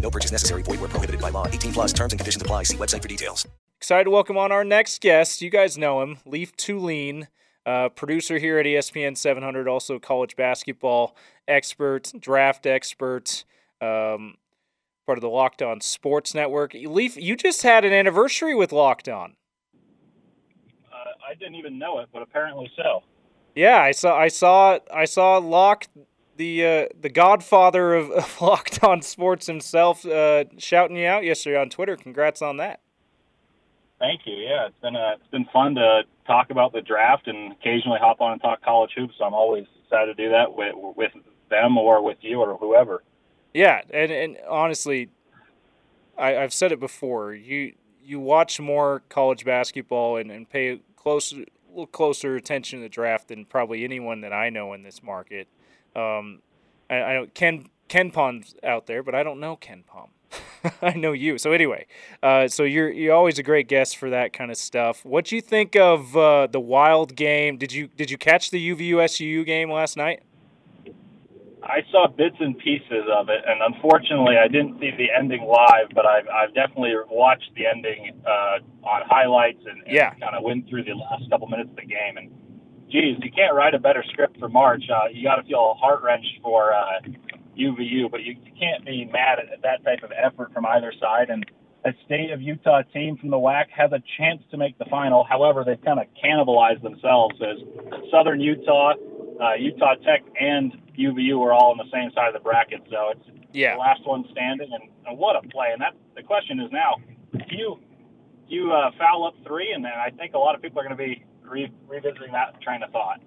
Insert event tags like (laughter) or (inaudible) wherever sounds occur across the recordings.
No purchase necessary. Void where prohibited by law. 18 plus terms and conditions apply. See website for details. Excited to welcome on our next guest. You guys know him, Leif Thulin, uh, producer here at ESPN 700, also college basketball expert, draft expert, um, part of the Locked On Sports Network. Leif, you just had an anniversary with Locked On. Uh, I didn't even know it, but apparently so. Yeah, I saw, I saw, I saw Lock, the uh, the Godfather of, (laughs) of Locked On Sports himself, uh, shouting you out yesterday on Twitter. Congrats on that. Thank you. Yeah, it's been uh, it's been fun to talk about the draft and occasionally hop on and talk college hoops. So I'm always excited to do that with with them or with you or whoever. Yeah, and and honestly, I, I've said it before. You you watch more college basketball and, and pay close a little closer attention to the draft than probably anyone that I know in this market. Um, I, I know Ken KenPom's out there, but I don't know Ken KenPom. (laughs) I know you. So anyway, uh, so you're you're always a great guest for that kind of stuff. What do you think of uh, the Wild game? Did you did you catch the UVU SUU game last night? I saw bits and pieces of it, and unfortunately, I didn't see the ending live. But I've I've definitely watched the ending uh, on highlights and, and Yeah. kind of went through the last couple minutes of the game. And geez, you can't write a better script for March. Uh, you got to feel heart wrenched for uh, UVU, but you, you can't be mad at that type of effort from either side. And a state of Utah team from the WAC has a chance to make the final. However, they've kind of cannibalized themselves as Southern Utah, uh, Utah Tech, and UVU are all on the same side of the bracket. So it's Yeah. the last one standing, and, and what a play! And that the question is now, do you do you uh, foul up three, and then I think a lot of people are going to be re- revisiting that train of thought.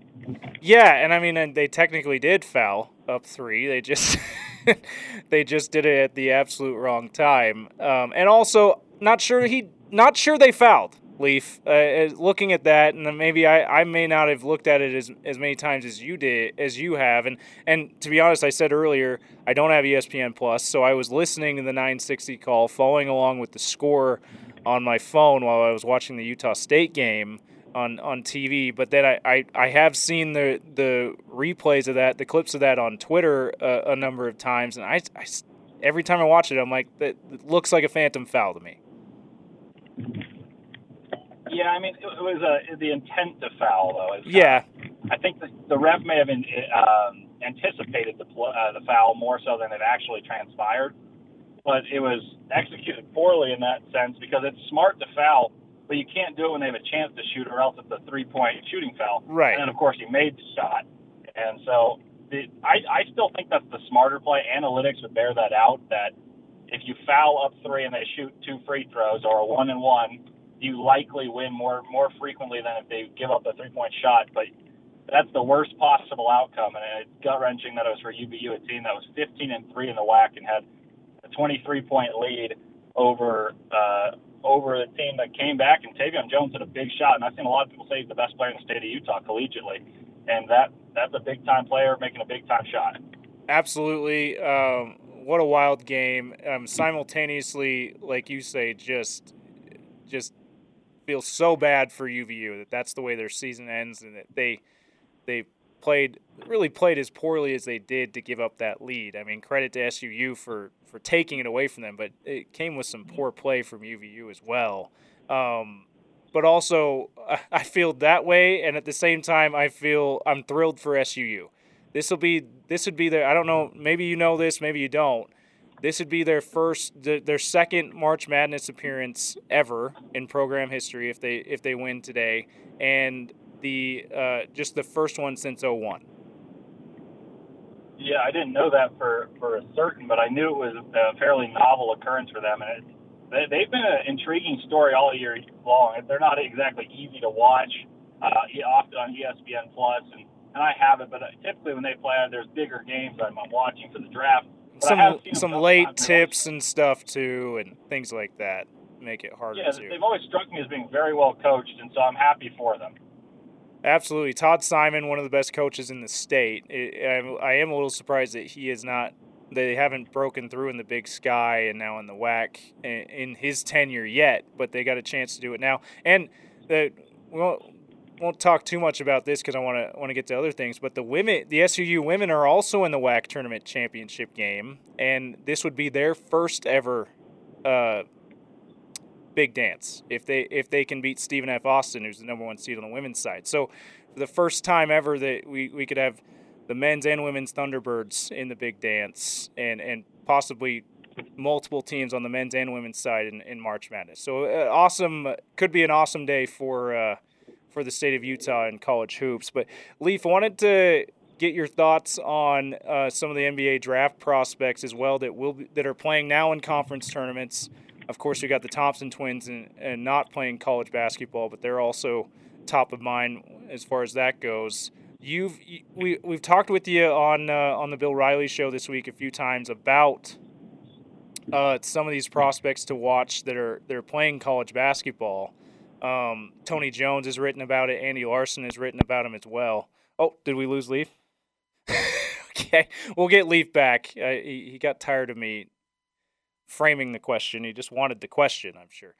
Yeah, and I mean, and they technically did foul up three. They just (laughs) they just did it at the absolute wrong time. Um, and also, not sure he, not sure they fouled. Leif, uh, uh, looking at that, and maybe I, I may not have looked at it as, as many times as you did, as you have, and and to be honest, I said earlier I don't have ESPN Plus, so I was listening to the 960 call, following along with the score on my phone while I was watching the Utah State game on, on TV. But then I, I, I have seen the the replays of that, the clips of that on Twitter uh, a number of times, and I, I every time I watch it, I'm like, that it looks like a phantom foul to me. Yeah, I mean, it, was uh, the intent to foul though. is- Yeah, I think the, the ref may have in, um, anticipated the uh, the foul more so than it actually transpired, but it was executed poorly in that sense because it's smart to foul, but you can't do it when they have a chance to shoot, or else it's a three point shooting foul. Right. And then of course he made the shot, and so the, I I still think that's the smarter play. Analytics would bear that out that if you foul up three and they shoot two free throws or a one and one, you likely win more more frequently than if they give up a three point shot. But that's the worst possible outcome, and it's gut wrenching that it was for UVU, a team that was 15 and three in the WAC and had a 23 point lead over uh, over a team that came back. And Tevian Jones had a big shot, and I've seen a lot of people say he's the best player in the state of Utah collegiately, and that that's a big time player making a big time shot. absolutely. Um, what a wild game. Um, simultaneously, like you say, just just feels so bad for UVU that that's the way their season ends, and that they they played really played as poorly as they did to give up that lead. I mean, credit to SUU for for taking it away from them, but it came with some poor play from UVU as well. Um, but also, I- feel that way, and at the same time, I feel I'm thrilled for SUU. This will be this would be their I don't know maybe you know this maybe you don't. This would be their first their second March Madness appearance ever in program history if they if they win today, and the uh, just the first one since 01. Yeah, I didn't know that for for a certain, but I knew it was a fairly novel occurrence for them, and it, they, they've been an intriguing story all year long. They're not exactly easy to watch, uh, often on ESPN Plus, and and I have it, but typically when they play, there's bigger games I'm, I'm watching for the draft. Some some late tips and stuff too, and things like that. make it harder Yeah, to. they've always struck me as being very well coached, and so I'm happy for them. Absolutely, Todd Simon, one of the best coaches in the state. I, am a little surprised that he is not. They haven't broken through in the Big Sky and now in the WAC in, in his tenure yet, but they got a chance to do it now. And the we won't, won't talk too much about this because I want to want to get to other things. But the women, the SUU women, are also in the WAC tournament championship game, and this would be their first ever uh, big dance if they if they can beat Stephen F. Austin, who's the number one seed on the women's side. So the first time ever that we, we could have the men's and women's Thunderbirds in the big dance and and possibly multiple teams on the men's and women's side in, in March Madness. So uh, awesome, could be an awesome day for uh, for the state of Utah and college hoops. But Leif, wanted to get your thoughts on uh, some of the NBA draft prospects as well that will be, that are playing now in conference tournaments. Of course, we got the Thompson twins and, and not playing college basketball, but they're also top of mind as far as that goes. You've we we've talked with you on uh, on the Bill Riley show this week a few times about uh, some of these prospects to watch that are they're playing college basketball. Um, Tony Jones has written about it. Andy Larson has written about him as well. Oh, did we lose Leif? (laughs) okay, we'll get Leif back. Uh, he, he got tired of me framing the question. He just wanted the question, I'm sure.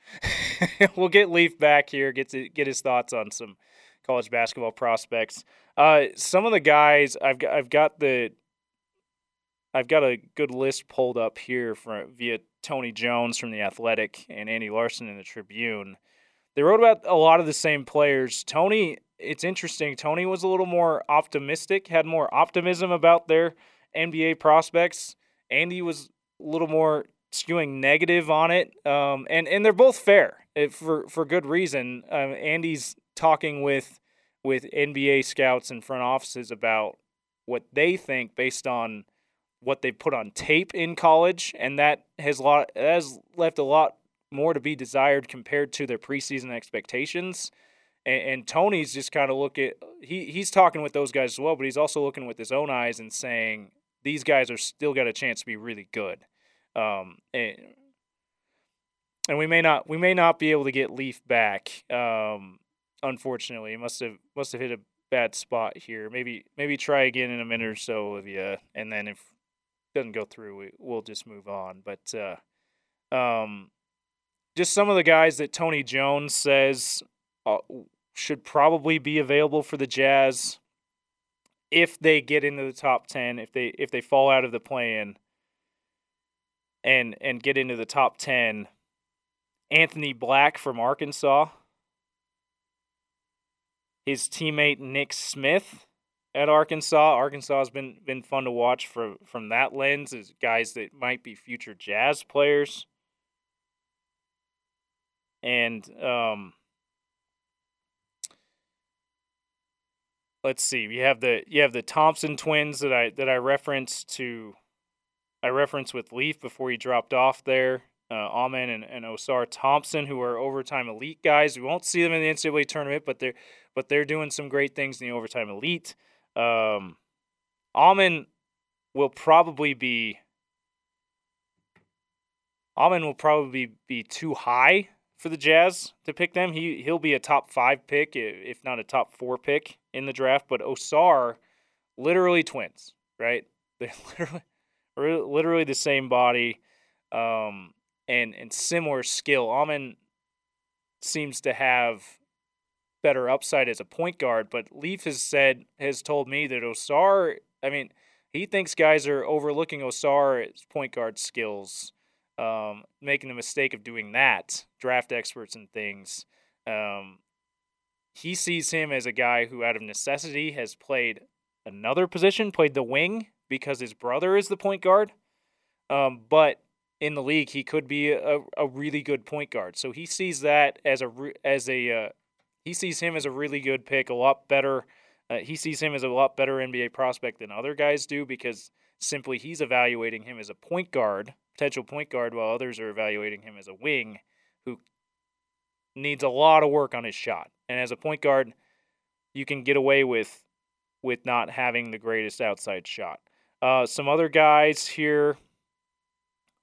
(laughs) we'll get Leif back here, get to get his thoughts on some college basketball prospects. Uh, some of the guys I've got, I've got the I've got a good list pulled up here from via Tony Jones from the Athletic and Andy Larson in the Tribune. They wrote about a lot of the same players. Tony, it's interesting. Tony was a little more optimistic, had more optimism about their NBA prospects. Andy was a little more skewing negative on it, um, and and they're both fair for for good reason. Um, Andy's talking with with NBA scouts and front offices about what they think based on what they put on tape in college, and that has lot has left a lot more to be desired compared to their preseason expectations. And, and Tony's just kind of look at he he's talking with those guys as well, but he's also looking with his own eyes and saying these guys are still got a chance to be really good. Um, and, and we may not we may not be able to get Leif back. Um, unfortunately, he must have must have hit a bad spot here. Maybe maybe try again in a minute or so, Olivia, and then if it doesn't go through, we, we'll just move on. But uh, um, just some of the guys that Tony Jones says uh, should probably be available for the Jazz if they get into the top ten. If they if they fall out of the play-in and and get into the top ten. Anthony Black from Arkansas. His teammate Nick Smith at Arkansas. Arkansas has been been fun to watch from from that lens as guys that might be future Jazz players. And um, let's see, you have the you have the Thompson twins that I that I referenced to. I referenced with Leif before he dropped off there uh, Amen and, and Ausar Thompson, who are overtime elite guys. We won't see them in the NCAA tournament, but they're but they're doing some great things in the overtime elite. Um, Amen will probably be Amen will probably be too high for the Jazz to pick them. He he'll be a top five pick, if not a top four pick in the draft. But Ausar, literally twins, right? (laughs) They're literally literally the same body. Um, and and similar skill. Amen seems to have better upside as a point guard, but Leif has said has told me that Ausar. I mean, he thinks guys are overlooking Ausar's point guard skills, um, making the mistake of doing that. Draft experts and things. Um, he sees him as a guy who, out of necessity, has played another position, played the wing because his brother is the point guard. Um, but in the league, he could be a, a really good point guard. So he sees that as a as a uh, he sees him as a really good pick, a lot better. Uh, he sees him as a lot better NBA prospect than other guys do because simply he's evaluating him as a point guard, potential point guard, while others are evaluating him as a wing who needs a lot of work on his shot. And as a point guard, you can get away with with not having the greatest outside shot. Uh, some other guys here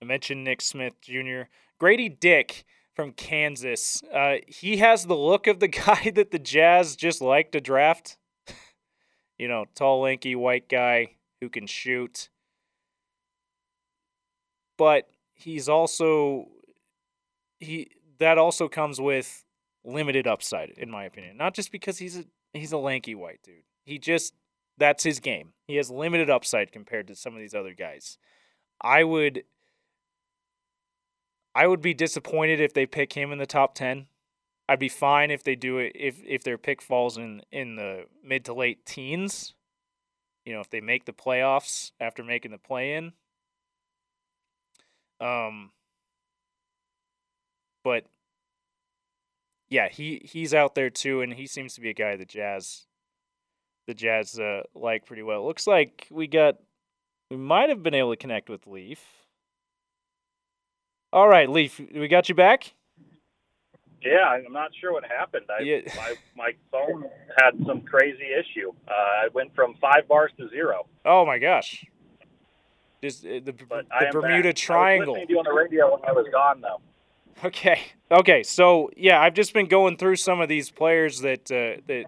I mentioned Nick Smith Jr. Grady Dick from Kansas. Uh, he has the look of the (laughs) guy that the Jazz just like to draft. (laughs) you know, tall, lanky, white guy who can shoot. But he's also he that also comes with limited upside in my opinion. Not just because he's a he's a lanky white dude. He just that's his game. He has limited upside compared to some of these other guys. I would I would be disappointed if they pick him in the top 10. I'd be fine if they do it if if their pick falls in in the mid to late teens. You know, if they make the playoffs after making the play in. Um but yeah, he he's out there too and he seems to be a guy the Jazz the Jazz uh, like pretty well. Looks like we got we might have been able to connect with Leif. All right, Leif, we got you back. Yeah, I'm not sure what happened. I, Yeah. my my phone had some crazy issue. Uh, I went from five bars to zero. Oh my gosh. Just uh, the, But the Bermuda back. I Triangle. was listening to you on the radio when I was gone, though. Okay. Okay. So yeah, I've just been going through some of these players that uh, that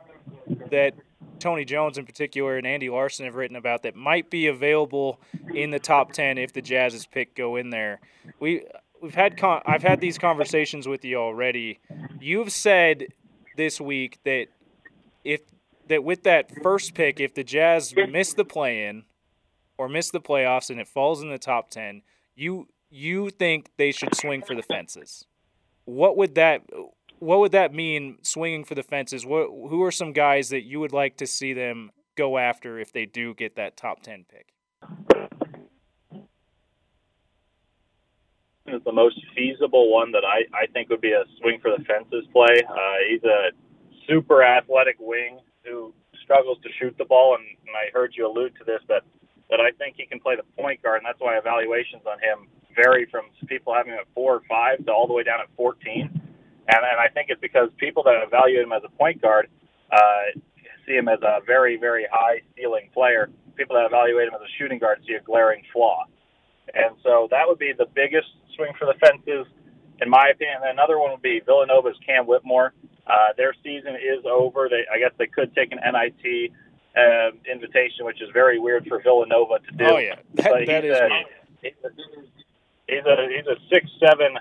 that Tony Jones in particular and Andy Larson have written about that might be available in the top ten if the Jazz's pick go in there. We we've had con- I've had these conversations with you already. You've said this week that if that with that first pick, if the Jazz miss the play in or miss the playoffs and it falls in the top ten, you you think they should swing for the fences. What would that what would that mean swinging for the fences? What who are some guys that you would like to see them go after if they do get that top 10 pick? the most feasible one that I, I think would be a swing for the fences play. Uh, he's a super athletic wing who struggles to shoot the ball, and, and I heard you allude to this that that I think he can play the point guard, and that's why evaluations on him vary from people having him at four or five to all the way down at 14. And, and I think it's because people that evaluate him as a point guard uh, see him as a very, very high ceiling player. People that evaluate him as a shooting guard see a glaring flaw. And so that would be the biggest swing for the fences, in my opinion. And another one would be Villanova's Cam Whitmore. Uh, their season is over. They, I guess they could take an NIT uh, invitation, which is very weird for Villanova to do. Oh yeah. That, But that he's is a, weird. He's a, he's a he's a six seven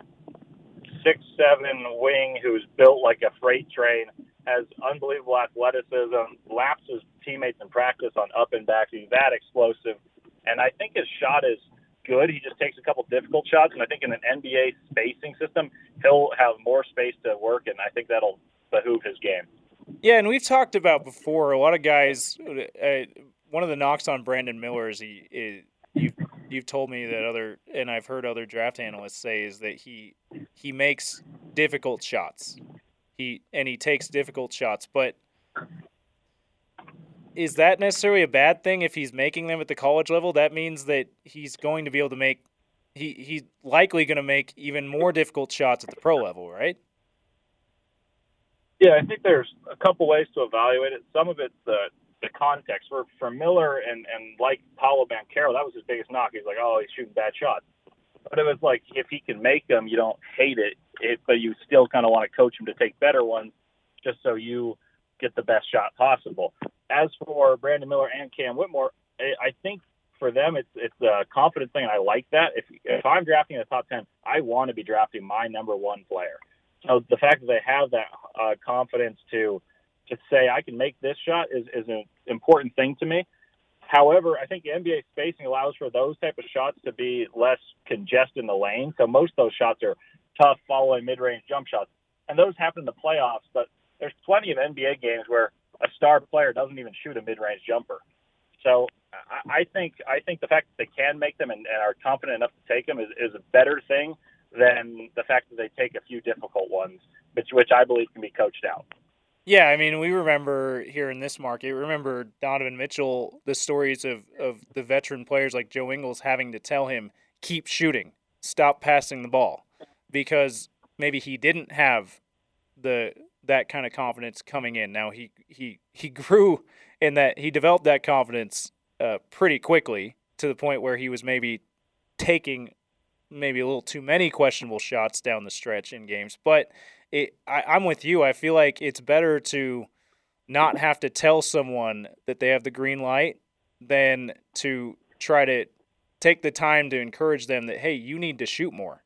six seven wing who's built like a freight train, has unbelievable athleticism, laps his teammates in practice on up and back. He's that explosive, and I think his shot is good. He just takes a couple difficult shots, and I think in an NBA spacing system, he'll have more space to work, and I think that'll behoove his game. Yeah, and we've talked about before. A lot of guys. Uh, one of the knocks on Brandon Miller is he. Is, you've you've told me that other, and I've heard other draft analysts say is that he he makes difficult shots. He and he takes difficult shots, but is that necessarily a bad thing if he's making them at the college level? That means that he's going to be able to make. He he's likely going to make even more difficult shots at the pro level, right? Yeah, I think there's a couple ways to evaluate it. Some of it's the the context. For for Miller and and like Paolo Banchero, that was his biggest knock. He's like, oh, he's shooting bad shots. But it was like if he can make them, you don't hate it, it but you still kind of want to coach him to take better ones, just so you get the best shot possible. As for Brandon Miller and Cam Whitmore, I think for them it's it's a confidence thing, and I like that. If if I'm drafting in the top ten, I want to be drafting my number one player. So the fact that they have that uh, confidence to to say I can make this shot is is an important thing to me. However, I think NBA spacing allows for those type of shots to be less congested in the lane. So most of those shots are tough, following mid-range jump shots, and those happen in the playoffs. But there's plenty of NBA games where a star player doesn't even shoot a mid-range jumper. So I, I think I think the fact that they can make them and, and are confident enough to take them is, is a better thing than the fact that they take a few difficult ones, which which I believe can be coached out. Yeah, I mean, we remember here in this market, remember Donovan Mitchell, the stories of, of the veteran players like Joe Ingles having to tell him, keep shooting, stop passing the ball, because maybe he didn't have the that kind of confidence coming in. Now he he he (laughs) grew in that he developed that confidence uh, pretty quickly to the point where he was maybe taking maybe a little too many questionable shots down the stretch in games. But it, I, I'm with you. I feel like it's better to not have to tell someone that they have the green light than to try to take the time to encourage them that hey, you need to shoot more.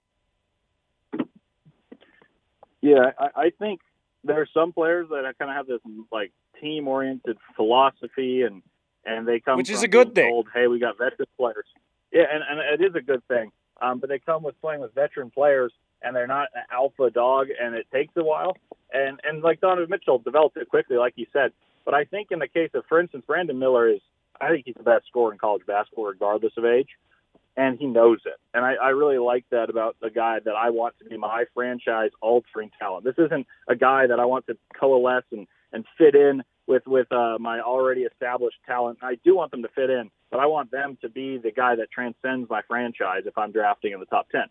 Yeah, I, I think there are some players that kind of have this like team-oriented philosophy, and and they come Which is a good thing. Told, hey, we got veteran players. Yeah, and, and it is a good thing. Um, but they come with playing with veteran players, and they're not an alpha dog, and it takes a while. And and like Donovan Mitchell developed it quickly, like you said. But I think in the case of, for instance, Brandon Miller is, I think he's the best scorer in college basketball, regardless of age, and he knows it. And I, I really like that about the guy that I want to be my franchise altering talent. This isn't a guy that I want to coalesce and and fit in with with uh, my already established talent. I do want them to fit in, but I want them to be the guy that transcends my franchise if I'm drafting in the top ten.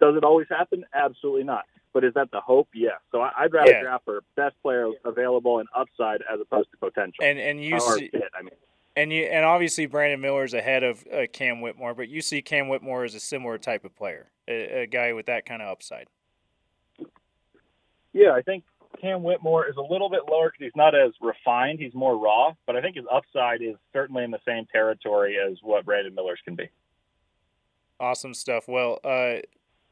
Does it always happen? Absolutely not. But is that the hope? Yes. So I, I'd rather Yeah. draft for best player available and upside as opposed to potential. And and you see, fit, I mean. and you and obviously Brandon Miller is ahead of uh, Cam Whitmore, but you see Cam Whitmore as a similar type of player, a, a guy with that kind of upside. Yeah, I think Cam Whitmore is a little bit lower because he's not as refined. He's more raw, but I think his upside is certainly in the same territory as what Brandon Miller's can be. Awesome stuff. Well, uh,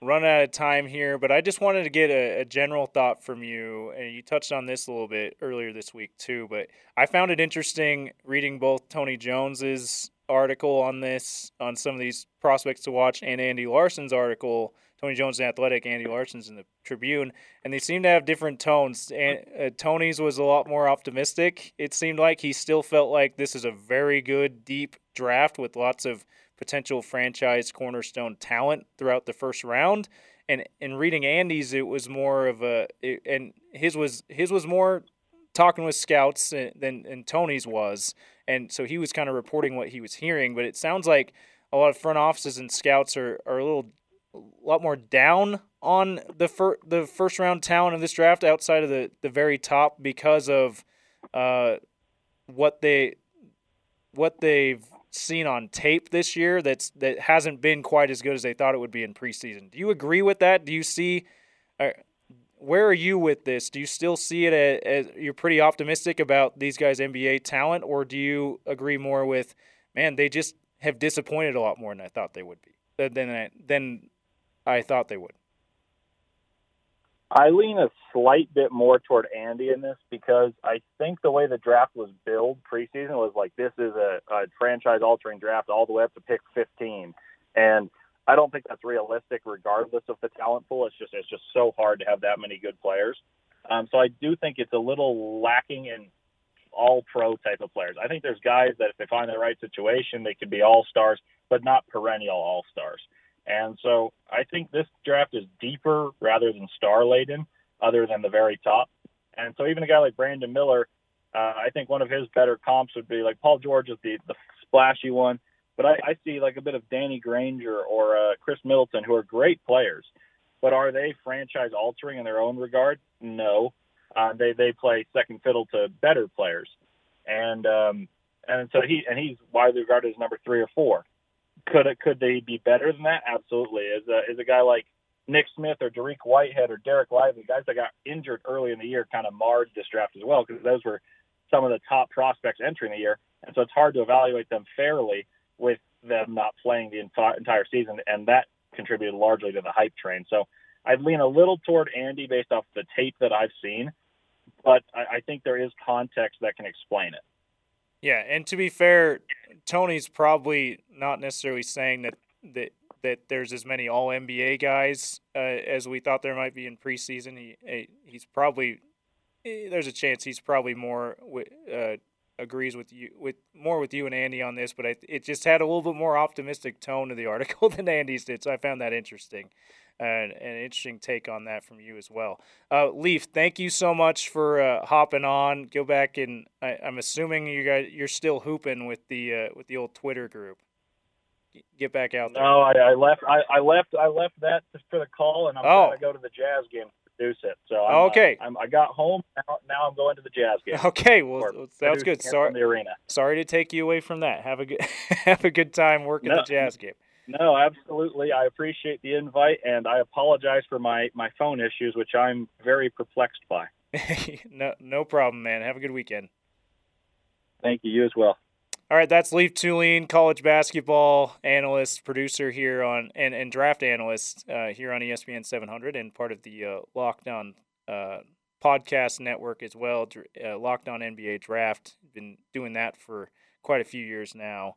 run out of time here, but I just wanted to get a, a general thought from you. And you touched on this a little bit earlier this week too, but I found it interesting reading both Tony Jones's article on this, on some of these prospects to watch, and Andy Larson's article. Tony Jones in Athletic, Andy Larson's in the Tribune, and they seem to have different tones. And uh, Tony's was a lot more optimistic. It seemed like he still felt like this is a very good, deep draft with lots of potential franchise cornerstone talent throughout the first round. And in reading Andy's, it was more of a, and his was his was more talking with scouts than than Tony's was, and so he was kind of reporting what he was hearing. But it sounds like a lot of front offices and scouts are, are a little a lot more down on the fir- the first round talent of this draft outside of the, the very top because of uh, what they what they've seen on tape this year that's that hasn't been quite as good as they thought it would be in preseason. Do you agree with that? Do you see uh, where are you with this? Do you still see it as, as you're pretty optimistic about these guys' NBA talent, or do you agree more with, man, they just have disappointed a lot more than I thought they would be than I, than I thought they would. I lean a slight bit more toward Andy in this because I think the way the draft was billed preseason was like this is a, a franchise altering draft all the way up to pick 15. And I don't think that's realistic regardless of the talent pool. It's just it's just so hard to have that many good players. Um, so I do think it's a little lacking in all pro type of players. I think there's guys that if they find the right situation, they could be all stars, but not perennial all stars. And so I think this draft is deeper rather than star laden, other than the very top. And so even a guy like Brandon Miller, uh, I think one of his better comps would be like Paul George is the, the splashy one. But I, I see like a bit of Danny Granger or uh, Khris Middleton, who are great players. But are they franchise altering in their own regard? No. Uh, they they play second fiddle to better players, and um, and so he and he's widely regarded as number three or four. Could could they be better than that? Absolutely. Is a is a guy like Nick Smith or Dariq Whitehead or Dereck Lively, guys that got injured early in the year, kind of marred this draft as well because those were some of the top prospects entering the year, and so it's hard to evaluate them fairly with them not playing the entire season, and that contributed largely to the hype train. So I'd lean a little toward Andy based off the tape that I've seen, but I, I think there is context that can explain it. Yeah, and to be fair, Tony's probably not necessarily saying that that that there's as many All NBA guys uh, as we thought there might be in preseason. He eh, he's probably eh, there's a chance he's probably more uh, agrees with you with more with you and Andy on this, but I, it just had a little bit more optimistic tone to the (laughs) article than Andy's did, so I found that interesting. And an interesting take on that from you as well. Uh, Leif, thank you so much for uh, hopping on. Go back and I, I'm assuming you guys you're still hooping with the uh, with the old Twitter group. Get back out there. No, I, I left. I, I left. I left that just for the call, and I'm Oh. going to go to the Jazz game to produce it. So I'm, Okay. uh, I got home. Now, now I'm going to the Jazz game. Okay, well Or sounds good. Sorry, the arena. sorry to take you away from that. Have a good (laughs) have a good time working No. the Jazz game. No, absolutely. I appreciate the invite, and I apologize for my my phone issues, which I'm very perplexed by. (laughs) no, no problem, man. Have a good weekend. Thank you. You as well. All right, that's Leif Thulin, college basketball analyst, producer here on, and, and draft analyst uh, here on ESPN 700, and part of the uh, Locked On uh, podcast network as well. Uh, Locked On NBA Draft. Been doing that for quite a few years now.